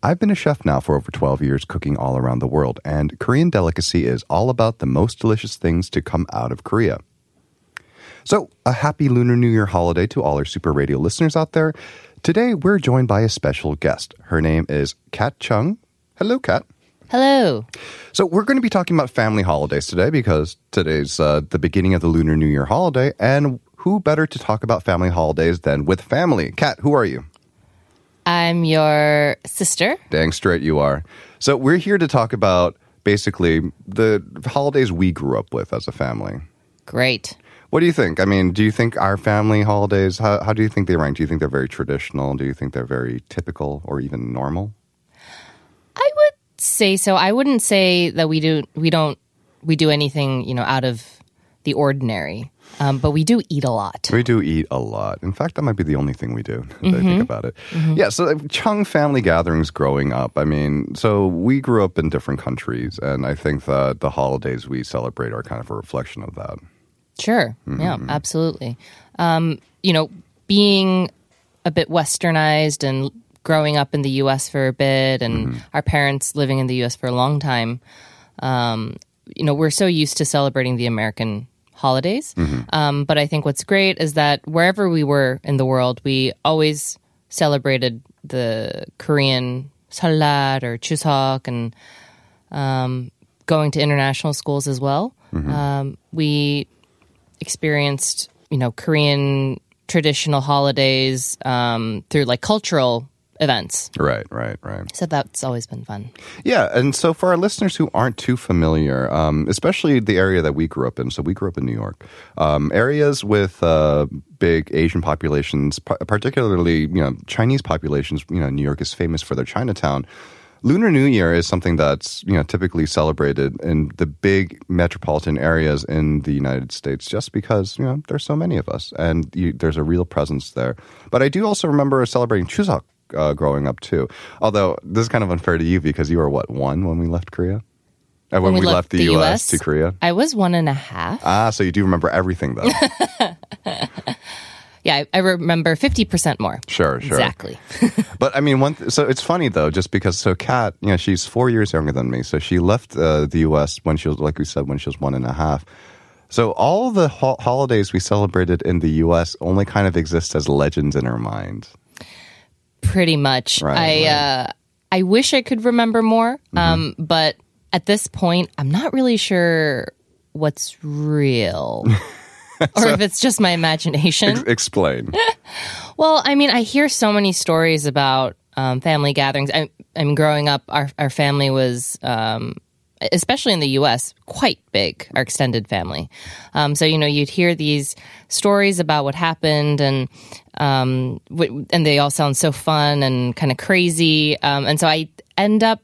I've been a chef now for over 12 years, cooking all around the world, and Korean Delicacy is all about the most delicious things to come out of Korea. So, a happy Lunar New Year holiday to all our Super Radio listeners out there. Today, we're joined by a special guest. Her name is Kat Chung. Hello, Kat. Hello. So we're going to be talking about family holidays today because today's uh, the beginning of the Lunar New Year holiday, and who better to talk about family holidays than with family? Kat, who are you? I'm your sister. Dang straight you are. So we're here to talk about basically the holidays we grew up with as a family. Great. What do you think? I mean, do you think our family holidays, how, how do you think they rank? Do you think they're very traditional? Do you think they're very typical or even normal? I would say so. I wouldn't say that we do we don't we do anything, you know, out of the ordinary. Um, but we do eat a lot. We do eat a lot. In fact, that might be the only thing we do. If I think about it. Yeah. So Chung family gatherings growing up. I mean, so we grew up in different countries, and I think that the holidays we celebrate are kind of a reflection of that. Sure. Yeah, absolutely. Um, you know, being a bit westernized and growing up in the US for a bit and our parents living in the US for a long time, um, you know, we're so used to celebrating the American holidays. Um, but I think what's great is that wherever we were in the world, we always celebrated the Korean Seollal or Chuseok and um, going to international schools as well. Um, we experienced, you know, Korean traditional holidays um, through like cultural events. Right, right, right. So that's always been fun. Yeah, and so for our listeners who aren't too familiar, um, especially the area that we grew up in, so we grew up in New York, um, areas with uh, big Asian populations, particularly you know Chinese populations. You know, New York is famous for their Chinatown. Lunar New Year is something that's you know typically celebrated in the big metropolitan areas in the United States, just because you know there's so many of us and you, there's a real presence there. But I do also remember celebrating Chuseok uh, growing up too. Although this is kind of unfair to you because you were what one when we left Korea, uh, when, we, left, the, U.S. to Korea. I was one and a half. Ah, so you do remember everything though. Yeah, I, I remember 50% more. Sure, sure. Exactly. But I mean, one. Th- so it's funny though, just because. So Kat, you know, she's four years younger than me. So she left uh, the U.S. when she was, like we said, when she was one and a half. So all the ho- holidays we celebrated in the U.S. only kind of exist as legends in her mind. Pretty much. Right, I right. Uh, I wish I could remember more, Mm-hmm. um, but at this point, I'm not really sure what's real. or if it's just my imagination. Ex- explain. Well, I mean, I hear so many stories about um, family gatherings. I, I mean, growing up, our our family was, um, especially in the U.S., quite big. Our extended family. Um, so you know, you'd hear these stories about what happened, and um, w- and they all sound so fun and kind of crazy. Um, and so I end up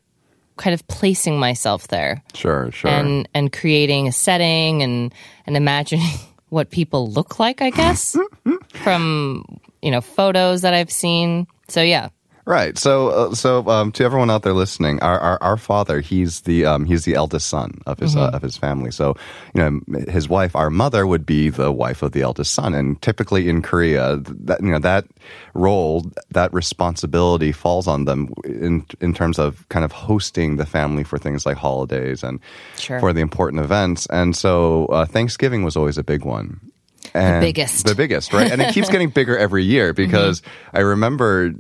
kind of placing myself there Sure, sure. and and creating a setting and and imagining what people look like i guess from you know photos that i've seen so yeah Right. So, uh, so um, to everyone out there listening, our, our, our father, he's the um, he's the eldest son of his uh, of his family. So, you know, his wife, our mother, would be the wife of the eldest son, and typically in Korea, that you know that role, that responsibility falls on them in in terms of kind of hosting the family for things like holidays and Sure. for the important events. And so, uh, Thanksgiving was always a big one. And biggest. The biggest, right? And it keeps getting bigger every year because I remember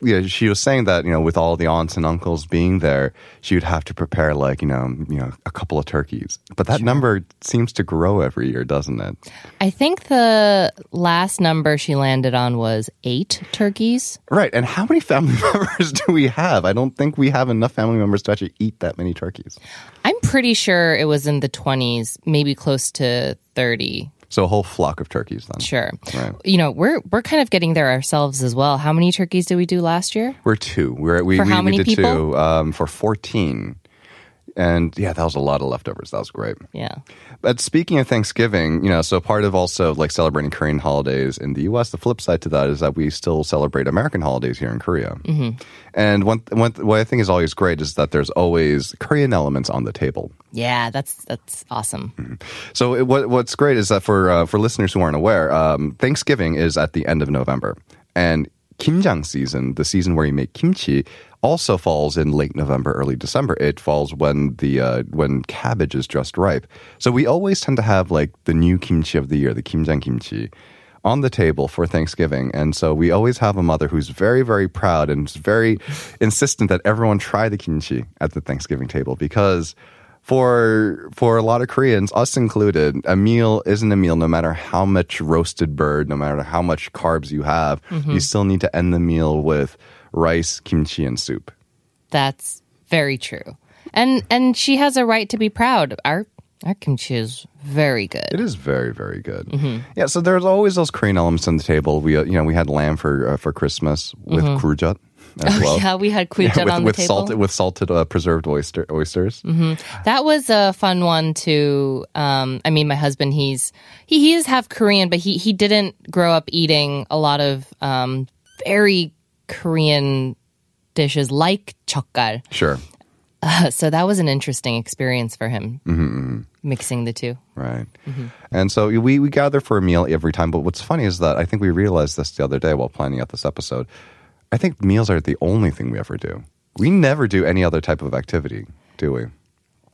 know, she was saying that you know, with all the aunts and uncles being there, she would have to prepare like you know, you know, a couple of turkeys. But that number seems to grow every year, doesn't it? i think the last number she landed on was eight turkeys Right. And how many family members do we have? I don't think we have enough family members to actually eat that many turkeys. i'm pretty sure it was in the 20s maybe close to 30 So a whole flock of turkeys then. Sure. Right. You know, we're we're kind of getting there ourselves as well. How many turkeys did we do last year? We're two. We're, we For we, how many we did people? two um, for fourteen, and yeah, that was a lot of leftovers. That was great. Yeah. But speaking of Thanksgiving, you know, so part of also like celebrating Korean holidays in the U.S. The flip side to that is that we still celebrate American holidays here in Korea. Mm-hmm. And one, one, what I think is always great is that there's always Korean elements on the table. Yeah, that's that's awesome. Mm-hmm. So it, what, what's great is that for uh, for listeners who aren't aware, um, Thanksgiving is at the end of November, and kimjang season, the season where you make kimchi, also falls in late November, early December. It falls when the uh, when cabbage is just ripe. So we always tend to have like the new kimchi of the year, the kimjang kimchi. On the table for Thanksgiving. And so we always have a mother who's very, very proud and very insistent that everyone try the kimchi at the Thanksgiving table because for for a lot of Koreans, us included, a meal isn't a meal no matter how much roasted bird, no matter how much carbs you have. You still need to end the meal with rice, kimchi, and soup. That's very true. And and she has a right to be proud. Our our kimchi is very good. It is very, very good. Yeah, so there's always those Korean elements on the table. We, uh, you know, we had lamb for uh, for Christmas with kurjat as Oh, well. yeah, we had Yeah, kuljat with, on the with table. salted with salted uh, preserved oyster oysters. That was a fun one to. Um, I mean, my husband, he's he, he is half Korean, but he he didn't grow up eating a lot of um, very Korean dishes like chokgal. Sure, so that was an interesting experience for him, Mm-hmm, mixing the two. right. And so we we gather for a meal every time. But what's funny is that I think we realized this the other day while planning out this episode. I think meals are the only thing we ever do. We never do any other type of activity, do we?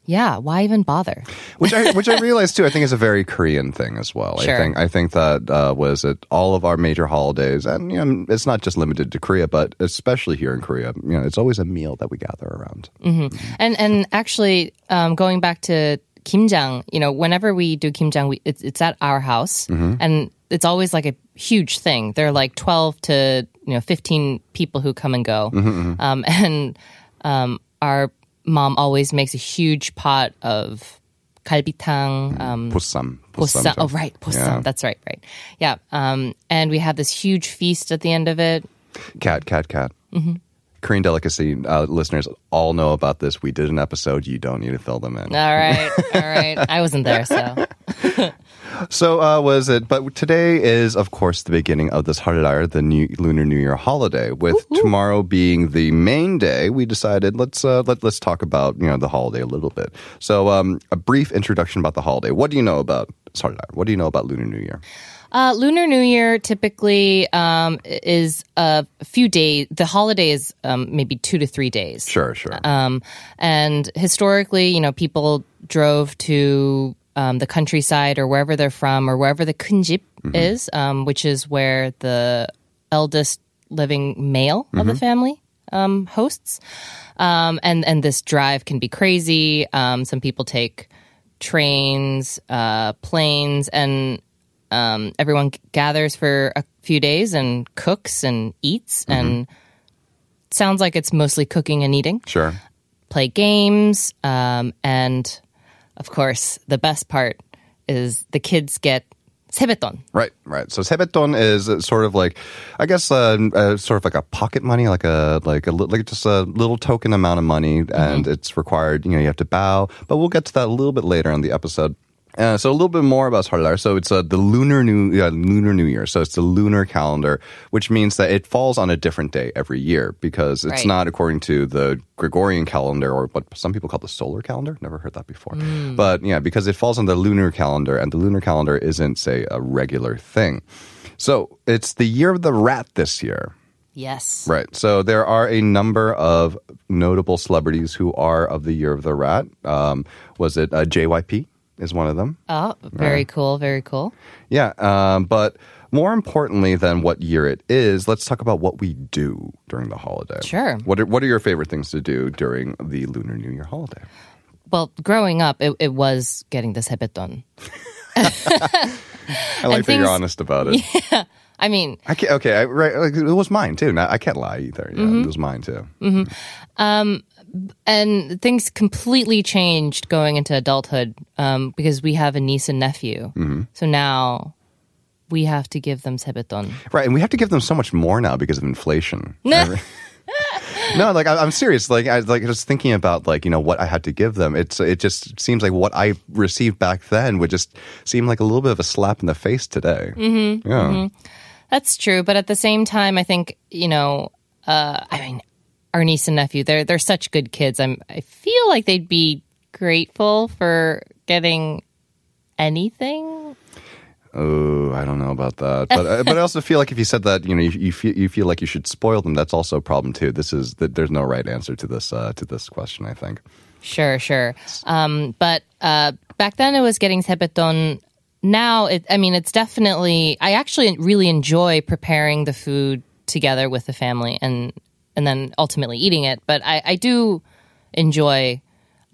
Yeah, why even bother? which I which I realized too. I think is a very Korean thing as well. I Sure. think I think that uh, was it. All of our major holidays, and you know, it's not just limited to Korea, but especially here in Korea. You know, it's always a meal that we gather around. And and actually, um, going back to kimjang, you know, whenever we do kimjang, we, it's it's at our house, and it's always like a huge thing. There are like twelve to you know fifteen people who come and go, um, and um, our mom always makes a huge pot of kalbitang Um, Pussam, Bossam. Oh, right. Bossam. Yeah. That's right. Right. Yeah. Um, and we have this huge feast at the end of it. Kat, Kat, Kat. Korean delicacy uh, listeners all know about this. We did an episode. You don't need to fill them in. All right. All right. I wasn't there, so. So uh, was it? But today is, of course, the beginning of this Seollal, the new Lunar New Year holiday. With tomorrow being the main day, we decided let's uh, let let's talk about you know the holiday a little bit. So um, a brief introduction about the holiday. What do you know about Seollal? What do you know about Lunar New Year? Uh, Lunar New Year typically um, is a few days. The holiday is um, maybe two to three days. Sure, sure. Um, and historically, you know, people drove to um, the countryside or wherever they're from or wherever the kunjip is, um, which is where the eldest living male of the family um, hosts. Um, and and this drive can be crazy. Um, some people take trains, uh, planes, and um, everyone g- gathers for a few days and cooks and eats and sounds like it's mostly cooking and eating sure. play games, um, and of course, the best part is the kids get sebeton. Right, right. So sebeton is sort of like, I guess, uh, uh, sort of like a pocket money, like a like a like just a little token amount of money, and it's required. You know, you have to bow. But we'll get to that a little bit later in the episode. Uh, so a little bit more about Seollal. So it's uh, the lunar new lunar new year. So it's the lunar calendar, which means that it falls on a different day every year because it's Right. not according to the Gregorian calendar or what some people call the solar calendar. Never heard that before. But yeah, because it falls on the lunar calendar, and the lunar calendar isn't say a regular thing. So it's the year of the rat this year. Yes. Right. So there are a number of notable celebrities who are of the year of the rat. Um, was it uh, JYP? Is one of them. Oh, very cool. Very cool. Yeah, um, but more importantly than what year it is, let's talk about what we do during the holiday. Sure. What are, what are your favorite things to do during the Lunar New Year holiday? Well, growing up, it, it was getting the sebeton. I like that things- you're honest about it. Yeah. I mean, I can't, okay, I, right, like, it was mine too. Now, I can't lie either. Yeah, Mm-hmm. It was mine too. And things completely changed going into adulthood um, because we have a niece and nephew. So now we have to give them sebeton. Right, and we have to give them so much more now because of inflation. no, like I, I'm serious. Like I like just thinking about like you know what I had to give them. It's it just seems like what I received back then would just seem like a little bit of a slap in the face today. Mm-hmm, yeah. That's true, but at the same time, I think you know. Uh, I mean, our niece and nephew they're they're such good kids. I'm I feel like they'd be grateful for getting anything. Oh, I don't know about that, but uh, but I also feel like if you said that, you know, you, you feel you feel like you should spoil them. That's also a problem too. This is that there's no right answer to this uh, to this question. I think. Sure, sure. Um, but uh, back then it was getting sebeton. Now, it, I mean, it's definitely. I actually really enjoy preparing the food together with the family and and then ultimately eating it. But I, I do enjoy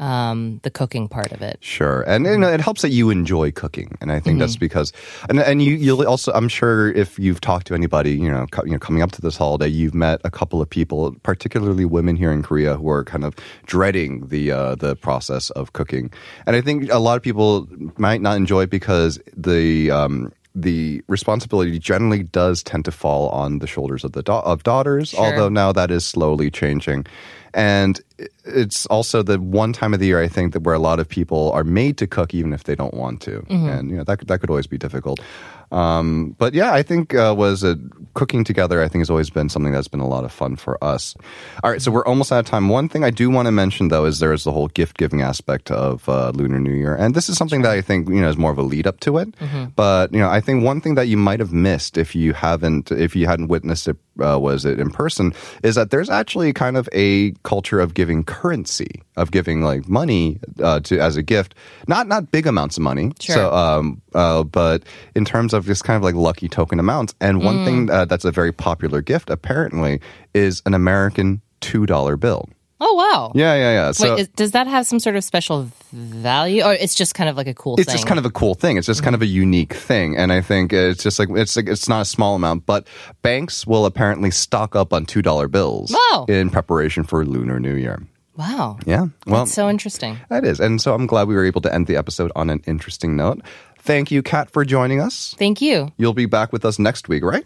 um, the cooking part of it. Sure, and you know, it helps that you enjoy cooking, and I think that's because, and and you you'll also, I'm sure, if you've talked to anybody, you know, co- you know, coming up to this holiday, you've met a couple of people, particularly women here in Korea, who are kind of dreading the uh, the process of cooking, and I think a lot of people might not enjoy it because the um, the responsibility generally does tend to fall on the shoulders of the da- of daughters, Sure. although now that is slowly changing. And it's also the one time of the year I think that where a lot of people are made to cook even if they don't want to, mm-hmm. and you know that that could always be difficult. Um, but yeah, I think uh, was uh, cooking together. I think has always been something that's been a lot of fun for us. All right, so we're almost out of time. One thing I do want to mention though is there is the whole gift giving aspect of uh, Lunar New Year, and this is something that I think you know is more of a lead up to it. But you know, I think one thing that you might have missed if you haven't if you hadn't witnessed it uh, was it in person is that there's actually kind of a culture of giving currency of giving like money uh, to as a gift not not big amounts of money Sure. so um uh, but in terms of just kind of like lucky token amounts and one thing Mm. uh, that's a very popular gift apparently is an american two dollar bill Oh wow! yeah yeah yeah so Wait, is, does that have some sort of special value, or it's just kind of like a cool it's thing? just kind of a cool thing. It's just kind of a unique thing, and I think it's just like it's like it's not a small amount, but banks will apparently stock up on two dollar bills Wow. in preparation for Lunar New Year. Wow. Yeah, well, That's so interesting. that is, and so I'm glad we were able to end the episode on an interesting note. Thank you, Kat, for joining us. Thank you. You'll be back with us next week, right?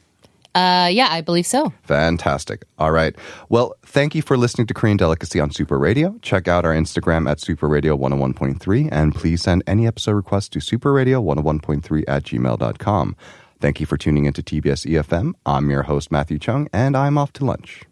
Uh, yeah, I believe so. Fantastic. All right. Well, thank you for listening to Korean Delicacy on Super Radio. Check out our Instagram at Super Radio 101.3 and please send any episode requests to superradio101.3 at gmail.com. Thank you for tuning into TBS EFM. I'm your host, Matthew Chung, and I'm off to lunch.